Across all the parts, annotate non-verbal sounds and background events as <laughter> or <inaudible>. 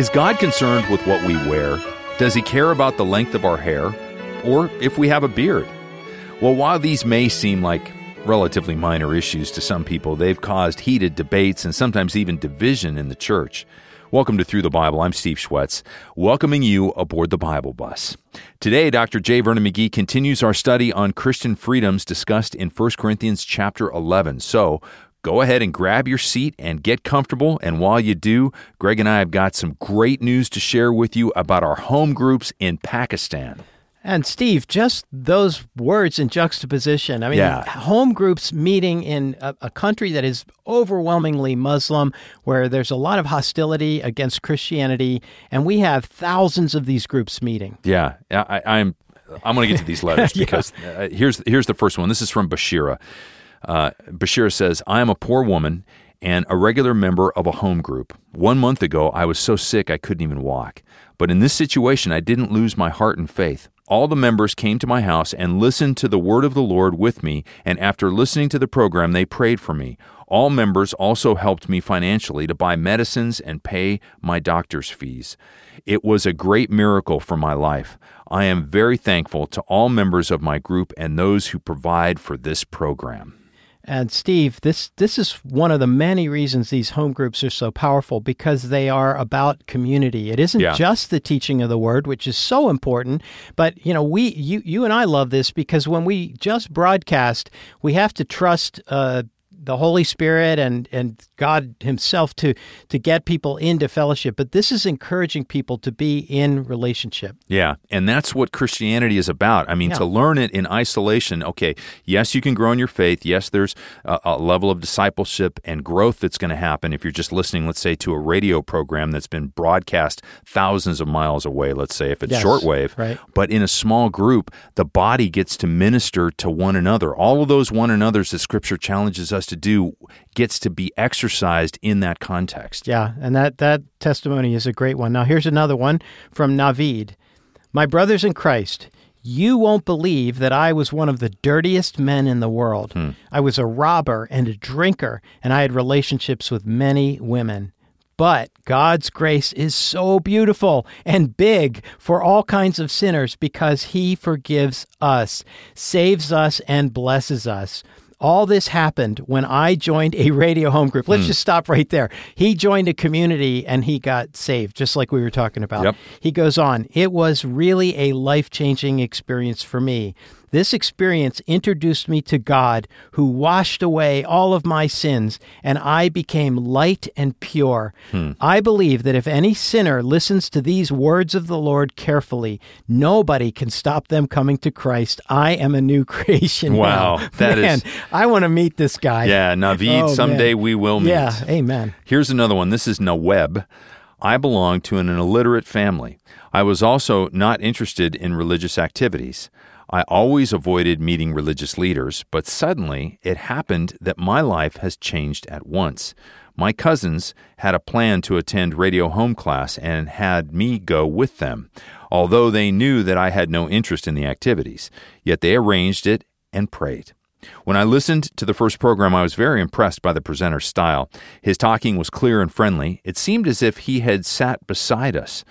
Is God concerned with what we wear? Does he care about the length of our hair? Or if we have a beard? Well, while these may seem like relatively minor issues to some people, they've caused heated debates and sometimes even division in the church. Welcome to Thru the Bible. I'm Steve Schwetz, welcoming you aboard the Bible bus. Today, Dr. J. Vernon McGee continues our study on Christian freedoms discussed in 1 Corinthians chapter 11. So, go ahead and grab your seat and get comfortable. And while you do, Greg and I have got some great news to share with you about our home groups in Pakistan. And Steve, just those words in juxtaposition. I mean, Yeah. home groups meeting in a, a country that is overwhelmingly Muslim, where there's a lot of hostility against Christianity, and we have thousands of these groups meeting. Yeah, I, I'm. I'm going to get to these letters <laughs> because uh, here's here's the first one. This is from Bashira. Uh, Bashira says, "I am a poor woman and a regular member of a home group. One month ago, I was so sick I couldn't even walk. But in this situation, I didn't lose my heart and faith." All the members came to my house and listened to the word of the Lord with me, and after listening to the program, they prayed for me. All members also helped me financially to buy medicines and pay my doctor's fees. It was a great miracle for my life. I am very thankful to all members of my group and those who provide for this program. And Steve, this this is one of the many reasons these home groups are so powerful because they are about community. It isn't Yeah. just the teaching of the word, which is so important, but you know, we you you and I love this because when we just broadcast, we have to trust uh, the Holy Spirit and and God Himself to to get people into fellowship. But this is encouraging people to be in relationship. Yeah, and that's what Christianity is about. I mean, Yeah. to learn it in isolation, okay, yes, you can grow in your faith. Yes, there's a, a level of discipleship and growth that's going to happen if you're just listening, let's say, to a radio program that's been broadcast thousands of miles away, let's say, if it's Yes, shortwave. right. But in a small group, the body gets to minister to one another. All of those one another's that Scripture challenges us to do gets to be exercised in that context. Yeah, and that that testimony is a great one. Now here's another one from Navid. My brothers in Christ, you won't believe that I was one of the dirtiest men in the world. Hmm. I was a robber and a drinker, and I had relationships with many women. But God's grace is so beautiful and big for all kinds of sinners because He forgives us, saves us, and blesses us. All this happened when I joined a radio home group. Let's hmm. just stop right there. He joined a community and he got saved, just like we were talking about. Yep. He goes on, it was really a life changing experience for me. This experience introduced me to God, who washed away all of my sins, and I became light and pure. Hmm. I believe that if any sinner listens to these words of the Lord carefully, nobody can stop them coming to Christ. I am a new <laughs> creation. Wow, now. that is- Man, I want to meet this guy. Yeah, Naveed, Oh, someday man. we will meet. Yeah, amen. Here's another one. This is Naweb. I belong to an illiterate family. I was also not interested in religious activities. I always avoided meeting religious leaders, but suddenly it happened that my life has changed at once. My cousins had a plan to attend radio home class and had me go with them, although they knew that I had no interest in the activities. Yet they arranged it and prayed. When I listened to the first program, I was very impressed by the presenter's style. His talking was clear and friendly. It seemed as if he had sat beside us.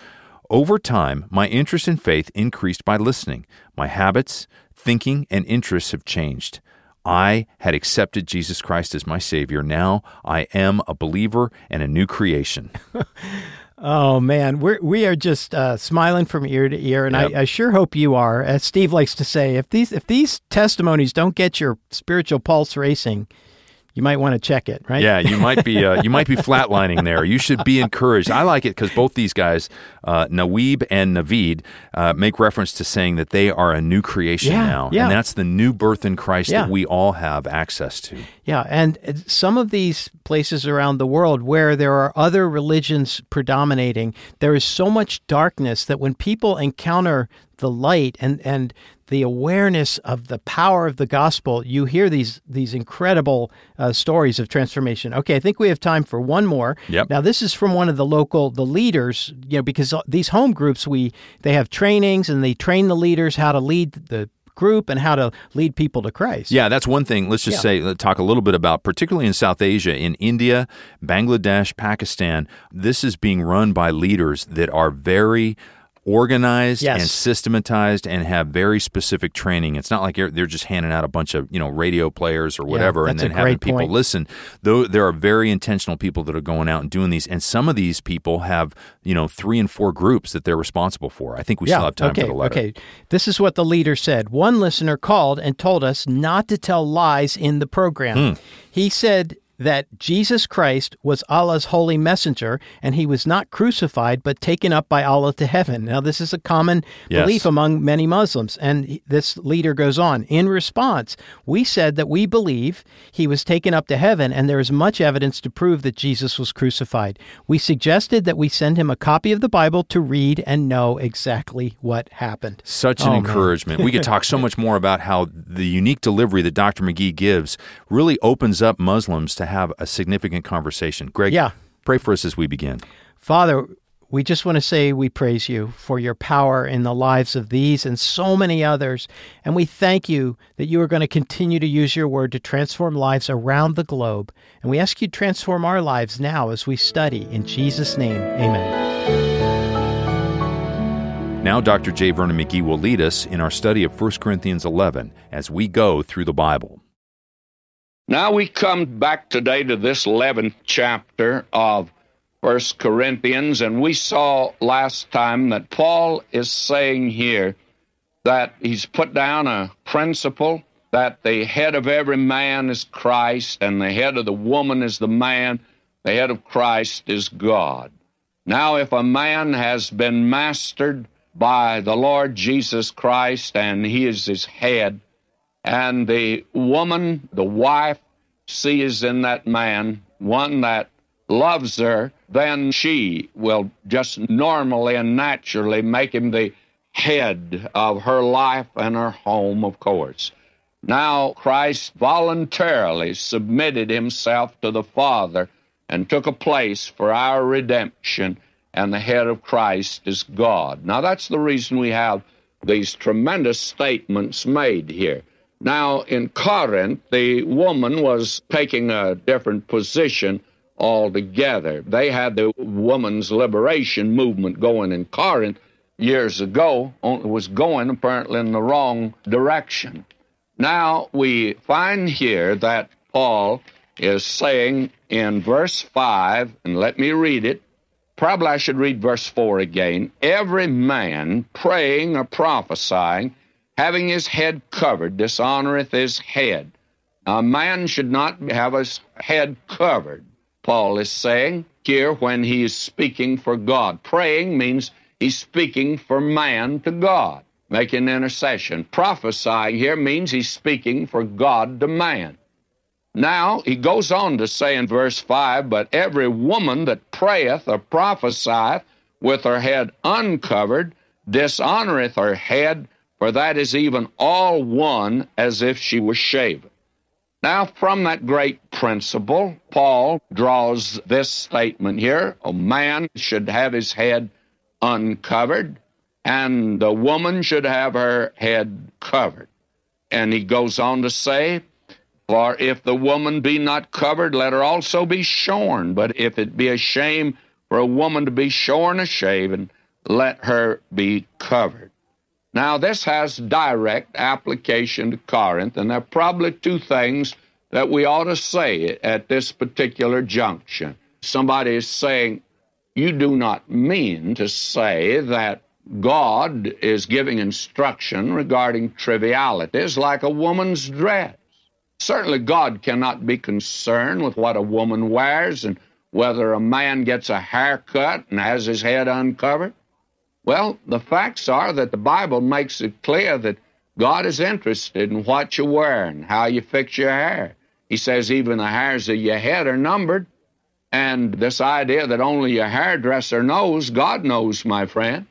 Over time, my interest in faith increased by listening. My habits, thinking, and interests have changed. I had accepted Jesus Christ as my Savior. Now I am a believer and a new creation. <laughs> Oh man, we're we are just uh, smiling from ear to ear, and Yep. I, I sure hope you are. As Steve likes to say, if these if these testimonies don't get your spiritual pulse racing, you might want to check it, right? Yeah, you might be uh, you might be <laughs> flatlining there. You should be encouraged. I like it because both these guys, uh, Naweeb and Navid, uh, make reference to saying that they are a new creation Yeah, now, yeah. and that's the new birth in Christ Yeah. that we all have access to. Yeah, and some of these places around the world where there are other religions predominating, there is so much darkness that when people encounter the light and and the awareness of the power of the gospel, you hear these these incredible uh, stories of transformation. Okay, I think we have time for one more. Yep. Now this is from one of the local the leaders, you know, because these home groups we they have trainings and they train the leaders how to lead the group and how to lead people to Christ. Yeah, that's one thing. Let's just Yeah. say, let's talk a little bit about, particularly in South Asia, in India, Bangladesh, Pakistan. This is being run by leaders that are very organized Yes. and systematized and have very specific training. It's not like they're just handing out a bunch of you know radio players or whatever and then having people point. listen. Though there are very intentional people that are going out and doing these, and some of these people have you know three and four groups that they're responsible for. I think we still have time okay, for the letter. Okay. This is what the leader said. One listener called and told us not to tell lies in the program. Hmm. He said that Jesus Christ was Allah's holy messenger and he was not crucified but taken up by Allah to heaven. Now, this is a common Yes. belief among many Muslims. And this leader goes on In response, we said that we believe he was taken up to heaven and there is much evidence to prove that Jesus was crucified. We suggested that we send him a copy of the Bible to read and know exactly what happened. Such an Oh, encouragement. we could talk so <laughs> much more about how the unique delivery that Dr. McGee gives really opens up Muslims to have a significant conversation. Greg, Yeah. pray for us as we begin. Father, we just want to say we praise you for your power in the lives of these and so many others. And we thank you that you are going to continue to use your word to transform lives around the globe. And we ask you to transform our lives now as we study. In Jesus' name, amen. Now, Dr. J. Vernon McGee will lead us in our study of 1 Corinthians 11 as we go through the Bible. Now we come back today to this 11th chapter of First Corinthians, and we saw last time that Paul is saying here that he's put down a principle that the head of every man is Christ, and the head of the woman is the man, the head of Christ is God. Now, if a man has been mastered by the Lord Jesus Christ and he is his head, and the woman, the wife, sees in that man one that loves her, then she will just normally and naturally make him the head of her life and her home, of course. Now, Christ voluntarily submitted himself to the Father and took a place for our redemption, and the head of Christ is God. Now, that's the reason we have these tremendous statements made here. Now, in Corinth, the woman was taking a different position altogether. They had the woman's liberation movement going in Corinth years ago, only was going apparently in the wrong direction. Now we find here that Paul is saying in verse 5, and let me read it. Probably I should read verse 4 again. Every man praying or prophesying, having his head covered, dishonoreth his head. A man should not have his head covered, Paul is saying here when he is speaking for God. Praying means he's speaking for man to God, making intercession. Prophesying here means he's speaking for God to man. Now, he goes on to say in verse 5 But every woman that prayeth or prophesieth with her head uncovered dishonoreth her head, for that is even all one as if she was shaven. Now, from that great principle, Paul draws this statement here a man should have his head uncovered, and the woman should have her head covered. And he goes on to say, For if the woman be not covered, let her also be shorn. But if it be a shame for a woman to be shorn or shaven, let her be covered. Now, this has direct application to Corinth, and there are probably two things that we ought to say at this particular junction. Somebody is saying, You do not mean to say that God is giving instruction regarding trivialities like a woman's dress. Certainly, God cannot be concerned with what a woman wears and whether a man gets a haircut and has his head uncovered. Well, the facts are that the Bible makes it clear that God is interested in what you wear and how you fix your hair. He says even the hairs of your head are numbered. And this idea that only your hairdresser knows, God knows, my friend.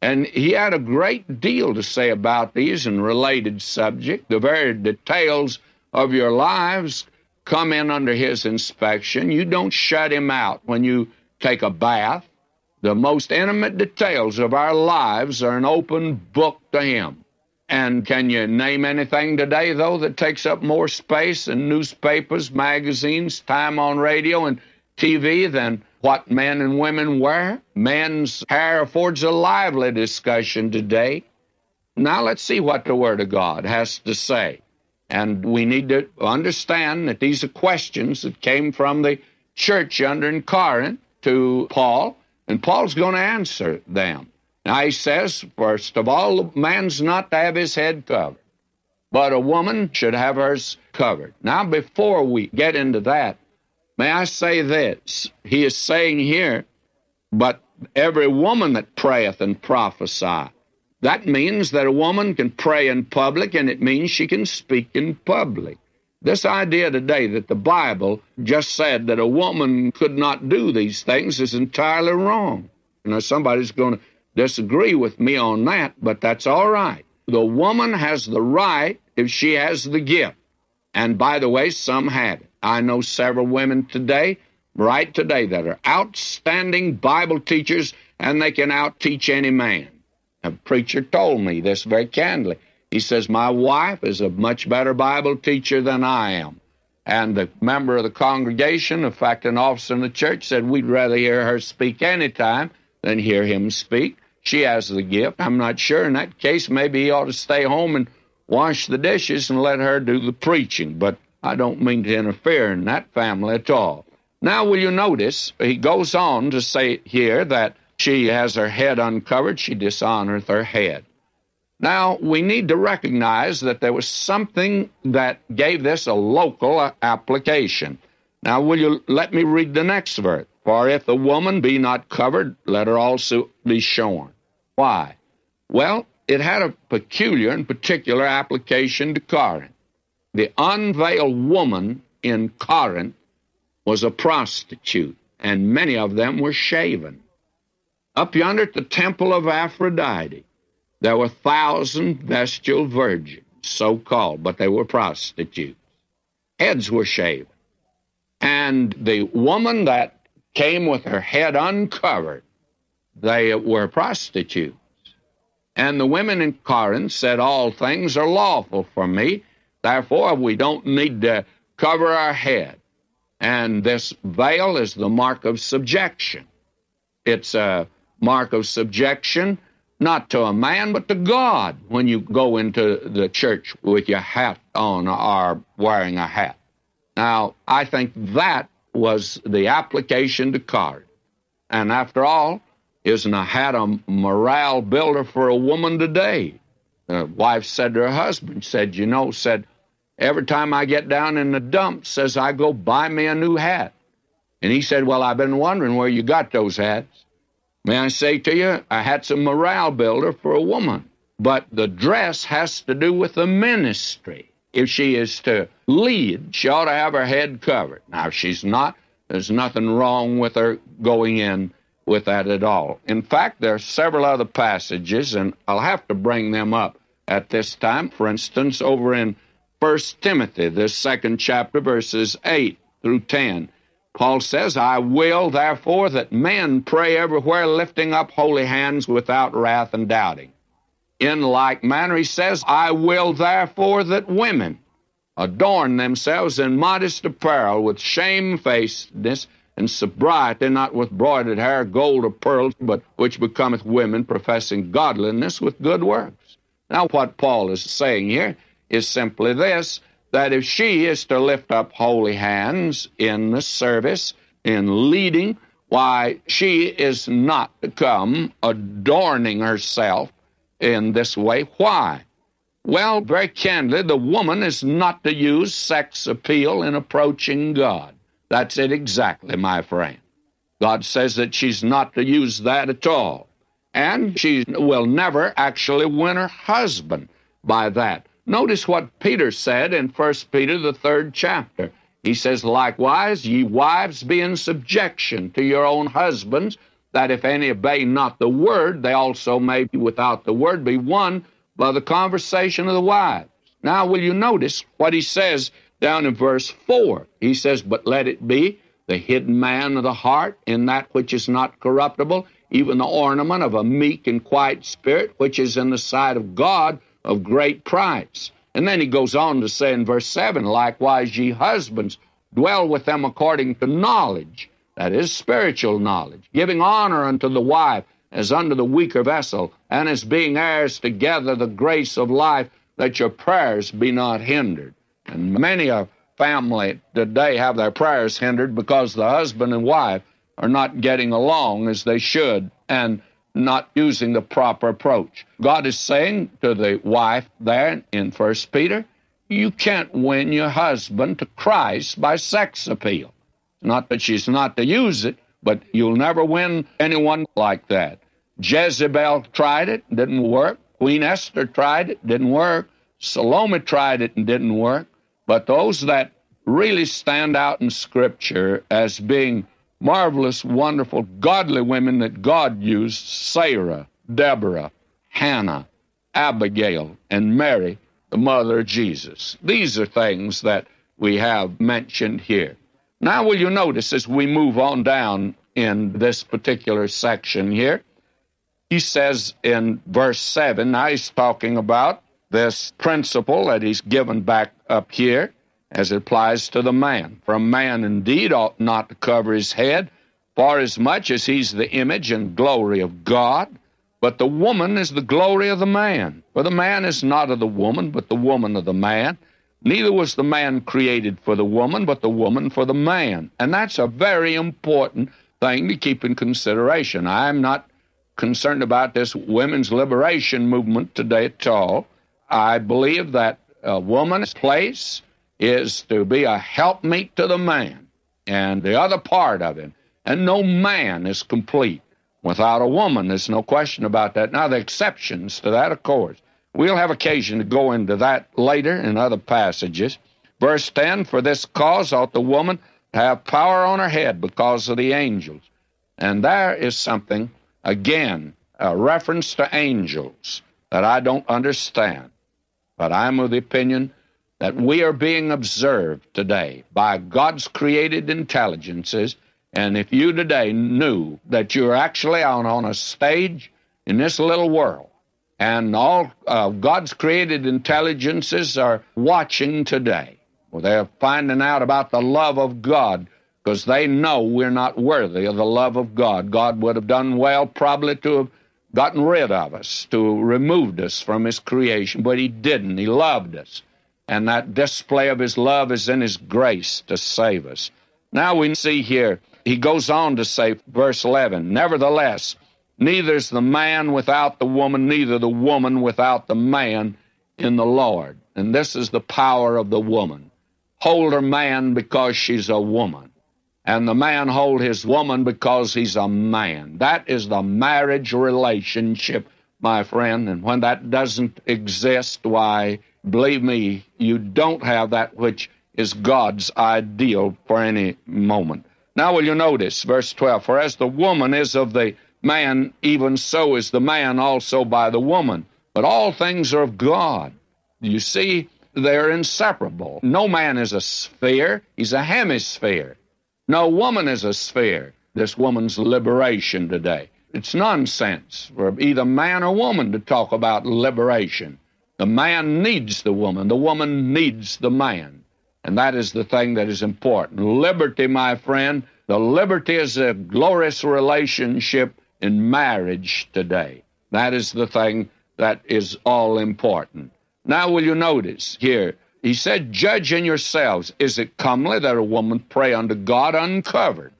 And he had a great deal to say about these and related subject. The very details of your lives come in under his inspection. You don't shut him out when you take a bath. The most intimate details of our lives are an open book to him. And can you name anything today, though, that takes up more space in newspapers, magazines, time on radio, and TV than what men and women wear? Men's hair affords a lively discussion today. Now let's see what the Word of God has to say. And we need to understand that these are questions that came from the church under in Corinth to Paul, and Paul's going to answer them. Now he says, first of all, man's not to have his head covered, but a woman should have hers covered. Now, before we get into that, may I say this? He is saying here, but every woman that prayeth and prophesy. That means that a woman can pray in public, and it means she can speak in public. This idea today that the Bible just said that a woman could not do these things is entirely wrong. Now, somebody's going to disagree with me on that, but that's all right. The woman has the right if she has the gift. And by the way, some have it. I know several women today, right today, that are outstanding Bible teachers and they can outteach any man. A preacher told me this very candidly. He says, My wife is a much better Bible teacher than I am. And the member of the congregation, in fact, an officer in the church, said, We'd rather hear her speak any time than hear him speak. She has the gift. I'm not sure. In that case, maybe he ought to stay home and wash the dishes and let her do the preaching. But I don't mean to interfere in that family at all. Now, will you notice, he goes on to say here that she has her head uncovered, she dishonoreth her head. Now, we need to recognize that there was something that gave this a local uh, application. Now, will you let me read the next verse? For if the woman be not covered, let her also be shorn. Why? Well, it had a peculiar and particular application to Corinth. The unveiled woman in Corinth was a prostitute, and many of them were shaven. Up yonder at the temple of Aphrodite, there were thousand vestal virgins, so called, but they were prostitutes. Heads were shaved. And the woman that came with her head uncovered they were prostitutes. And the women in Corinth said, All things are lawful for me, therefore we don't need to cover our head. And this veil is the mark of subjection. It's a mark of subjection not to a man, but to God when you go into the church with your hat on or wearing a hat. Now, I think that was the application to card. And after all, isn't a hat a morale builder for a woman today? The wife said to her husband, said, you know, said, every time I get down in the dumps, says I go buy me a new hat. And he said, well, I've been wondering where you got those hats. May I say to you, a hat's a morale builder for a woman. But the dress has to do with the ministry. If she is to lead, she ought to have her head covered. Now, if she's not, there's nothing wrong with her going in with that at all. In fact, there are several other passages, and I'll have to bring them up at this time. For instance, over in 1 Timothy, the second chapter, verses 8 through 10, Paul says, I will therefore that men pray everywhere, lifting up holy hands without wrath and doubting. In like manner, he says, I will therefore that women adorn themselves in modest apparel with shamefacedness and sobriety, not with broidered hair, gold, or pearls, but which becometh women professing godliness with good works. Now, what Paul is saying here is simply this that if she is to lift up holy hands in the service, in leading, why, she is not to come adorning herself in this way. Why? Well, very candidly, the woman is not to use sex appeal in approaching God. That's it exactly, my friend. God says that she's not to use that at all. And she will never actually win her husband by that. Notice what Peter said in 1 Peter, the third chapter. He says, Likewise, ye wives, be in subjection to your own husbands, that if any obey not the word, they also may, without the word, be won by the conversation of the wives. Now, will you notice what he says down in verse 4. He says, But let it be the hidden man of the heart in that which is not corruptible, even the ornament of a meek and quiet spirit, which is in the sight of God of great price. And then he goes on to say in verse 7 likewise, ye husbands, dwell with them according to knowledge, that is, spiritual knowledge, giving honor unto the wife as unto the weaker vessel, and as being heirs together the grace of life, that your prayers be not hindered. And many a family today have their prayers hindered because the husband and wife are not getting along as they should and not using the proper approach. God is saying to the wife there in First Peter, you can't win your husband to Christ by sex appeal. Not that she's not to use it, but you'll never win anyone like that. Jezebel tried it, didn't work. Queen Esther tried it, didn't work. Salome tried it and didn't work. But those that really stand out in Scripture as being marvelous, wonderful, godly women that God used Sarah, Deborah, Hannah, Abigail, and Mary, the mother of Jesus. These are things that we have mentioned here. Now, will you notice as we move on down in this particular section here, he says in verse 7, now he's talking about this principle that he's given back up here as it applies to the man. For a man indeed ought not to cover his head, for as much as he's the image and glory of God, but the woman is the glory of the man. For the man is not of the woman, but the woman of the man. Neither was the man created for the woman, but the woman for the man. And that's a very important thing to keep in consideration. I'm not concerned about this women's liberation movement today at all. I believe that a woman's place is to be a helpmeet to the man and the other part of him. And no man is complete without a woman. There's no question about that. Now, the exceptions to that, of course. We'll have occasion to go into that later in other passages. Verse 10 For this cause ought the woman to have power on her head because of the angels. And there is something, again, a reference to angels that I don't understand. But I'm of the opinion that we are being observed today by God's created intelligences. And if you today knew that you're actually on, on a stage in this little world, and all uh, God's created intelligences are watching today, well, they're finding out about the love of God because they know we're not worthy of the love of God. God would have done well probably to have gotten rid of us, to removed us from His creation, but He didn't. He loved us. And that display of his love is in his grace to save us. Now we see here, he goes on to say, verse 11, Nevertheless, neither is the man without the woman, neither the woman without the man in the Lord. And this is the power of the woman. Hold her man because she's a woman. And the man hold his woman because he's a man. That is the marriage relationship, my friend. And when that doesn't exist, why, Believe me, you don't have that which is God's ideal for any moment. Now, will you notice verse 12? For as the woman is of the man, even so is the man also by the woman. But all things are of God. You see, they're inseparable. No man is a sphere, he's a hemisphere. No woman is a sphere. This woman's liberation today. It's nonsense for either man or woman to talk about liberation. The man needs the woman, the woman needs the man. And that is the thing that is important. Liberty, my friend, the liberty is a glorious relationship in marriage today. That is the thing that is all important. Now, will you notice here? He said, Judge in yourselves. Is it comely that a woman pray unto God uncovered?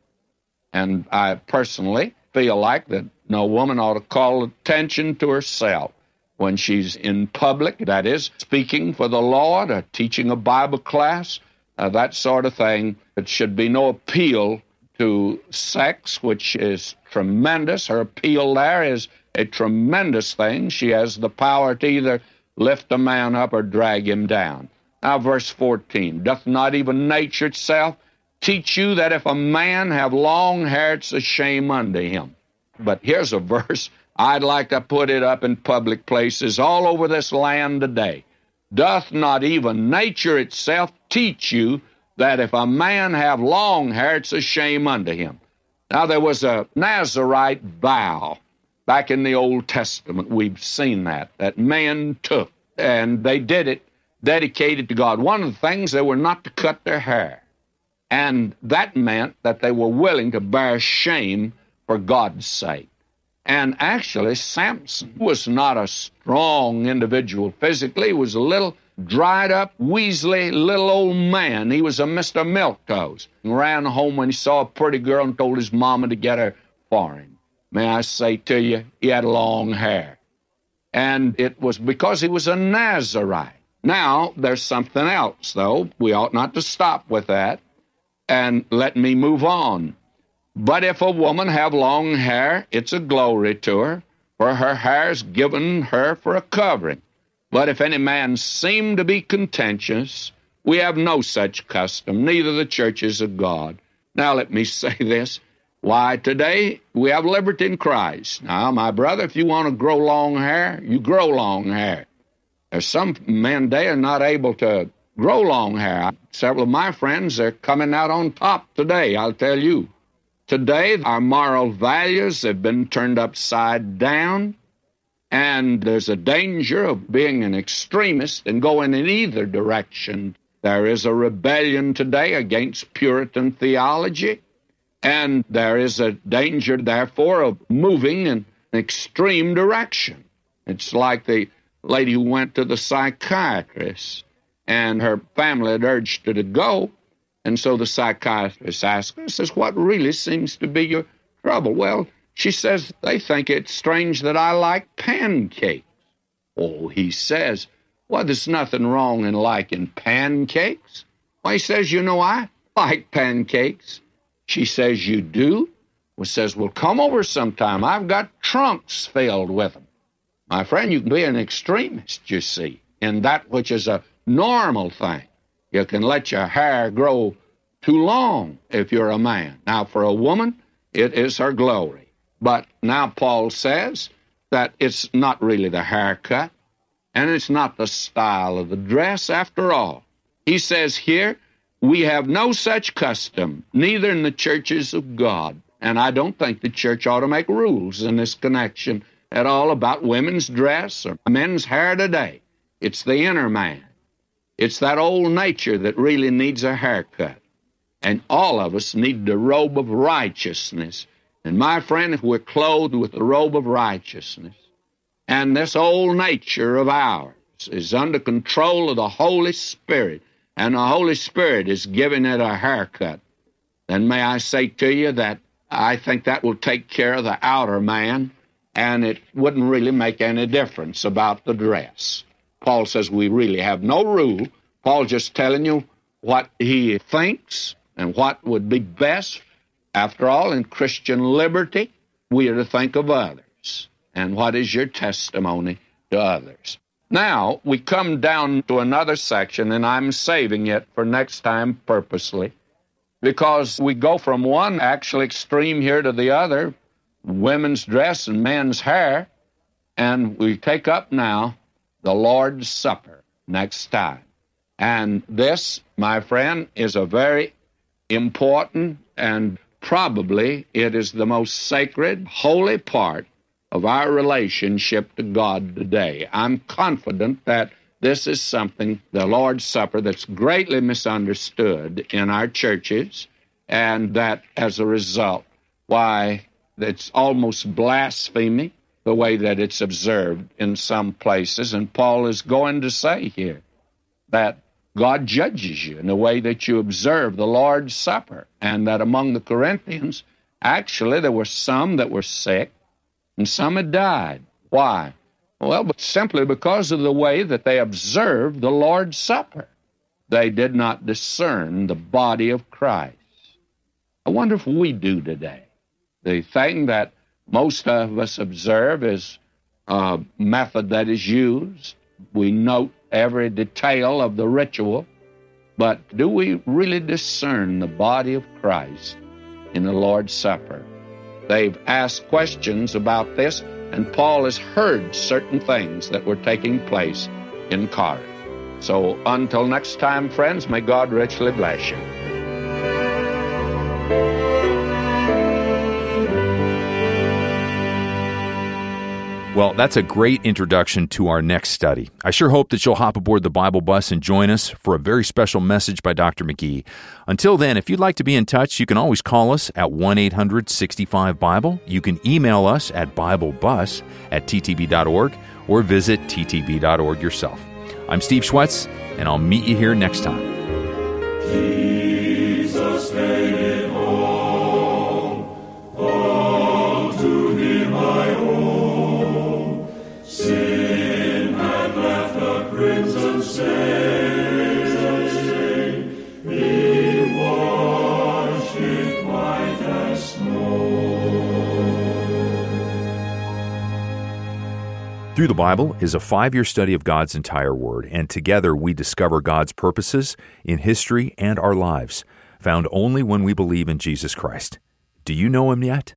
And I personally feel like that no woman ought to call attention to herself when she's in public, that is, speaking for the Lord or teaching a Bible class, uh, that sort of thing. It should be no appeal to sex, which is tremendous. Her appeal there is a tremendous thing. She has the power to either lift a man up or drag him down. Now, verse 14 Doth not even nature itself teach you that if a man have long hair, it's a shame unto him? But here's a <laughs> verse I'd like to put it up in public places all over this land today. Doth not even nature itself teach you that if a man have long hair, it's a shame unto him? Now, there was a Nazarite vow back in the Old Testament. We've seen that, that man took and they did it dedicated to God. One of the things, they were not to cut their hair. And that meant that they were willing to bear shame for God's sake. And actually, Samson was not a strong individual physically. He was a little dried up, weaselly little old man. He was a Mr. Milquetoast. He ran home when he saw a pretty girl and told his mama to get her for him. May I say to you, he had long hair. And it was because he was a Nazarite. Now, there's something else, though. We ought not to stop with that and let me move on. But if a woman have long hair, it's a glory to her, for her hair's given her for a covering. But if any man seem to be contentious, we have no such custom, neither the churches of God. Now let me <laughs> say this. Why, today we have liberty in Christ. Now, my brother, if you want to grow long hair, you grow long hair. There's some men they are not able to grow long hair. Several of my friends are coming out on top today, I'll tell you. Today, our moral values have been turned upside down, and there's a danger of being an extremist and going in either direction. There is a rebellion today against Puritan theology, and there is a danger, therefore, of moving in an extreme direction. It's like the lady who went to the psychiatrist, and her family had urged her to go, and so the psychiatrist asks her, says, What really seems to be your trouble? Well, she says, They think it's strange that I like pancakes. Oh, he says, Well, there's nothing wrong in liking pancakes. Well, he says, You know, I like pancakes. She says, You do? Well, says, Well, come over sometime. I've got trunks filled with them. My friend, you can be an extremist, you see, in that which is a normal thing. You can let your hair grow too long if you're a man. Now, for a woman, it is her glory. But now Paul says that it's not really the haircut, and it's not the style of the dress after all. He says here, we have no such custom, neither in the churches of God. And I don't think the church ought to make rules in this connection at all about women's dress or men's hair today. It's the inner man. It's that old nature that really needs a haircut. And all of us need the robe of righteousness. And my friend, if we're clothed with the robe of righteousness, and this old nature of ours is under control of the Holy Spirit, and the Holy Spirit is giving it a haircut, then may I say to you that I think that will take care of the outer man, and it wouldn't really make any difference about the dress. Paul says we really have no rule. Paul just telling you what he thinks and what would be best. After all, in Christian liberty, we are to think of others. And what is your testimony to others? Now, we come down to another section, and I'm saving it for next time purposely, because we go from one actual extreme here to the other women's dress and men's hair, and we take up now the Lord's Supper next time. And this, my friend, is a very important and probably it is the most sacred, holy part of our relationship to God today. I'm confident that this is something, the Lord's Supper, that's greatly misunderstood in our churches, and that as a result, why it's almost blasphemy the way that it's observed in some places. And Paul is going to say here that God judges you in the way that you observe the Lord's Supper, and that among the Corinthians, actually, there were some that were sick and some had died. Why? Well, but simply because of the way that they observed the Lord's Supper. They did not discern the body of Christ. I wonder if we do today. The thing that most of us observe is a method that is used. We note every detail of the ritual, but do we really discern the body of Christ in the Lord's Supper? They've asked questions about this, and Paul has heard certain things that were taking place in Corinth. So until next time, friends, may God richly bless you. Well, that's a great introduction to our next study. I sure hope that you'll hop aboard the Bible bus and join us for a very special message by Dr. McGee. Until then, if you'd like to be in touch, you can always call us at 1 800 65 Bible. You can email us at BibleBus at ttb.org or visit ttb.org yourself. I'm Steve Schwetz, and I'll meet you here next time. Thru the Bible is a five year study of God's entire Word, and together we discover God's purposes in history and our lives, found only when we believe in Jesus Christ. Do you know Him yet?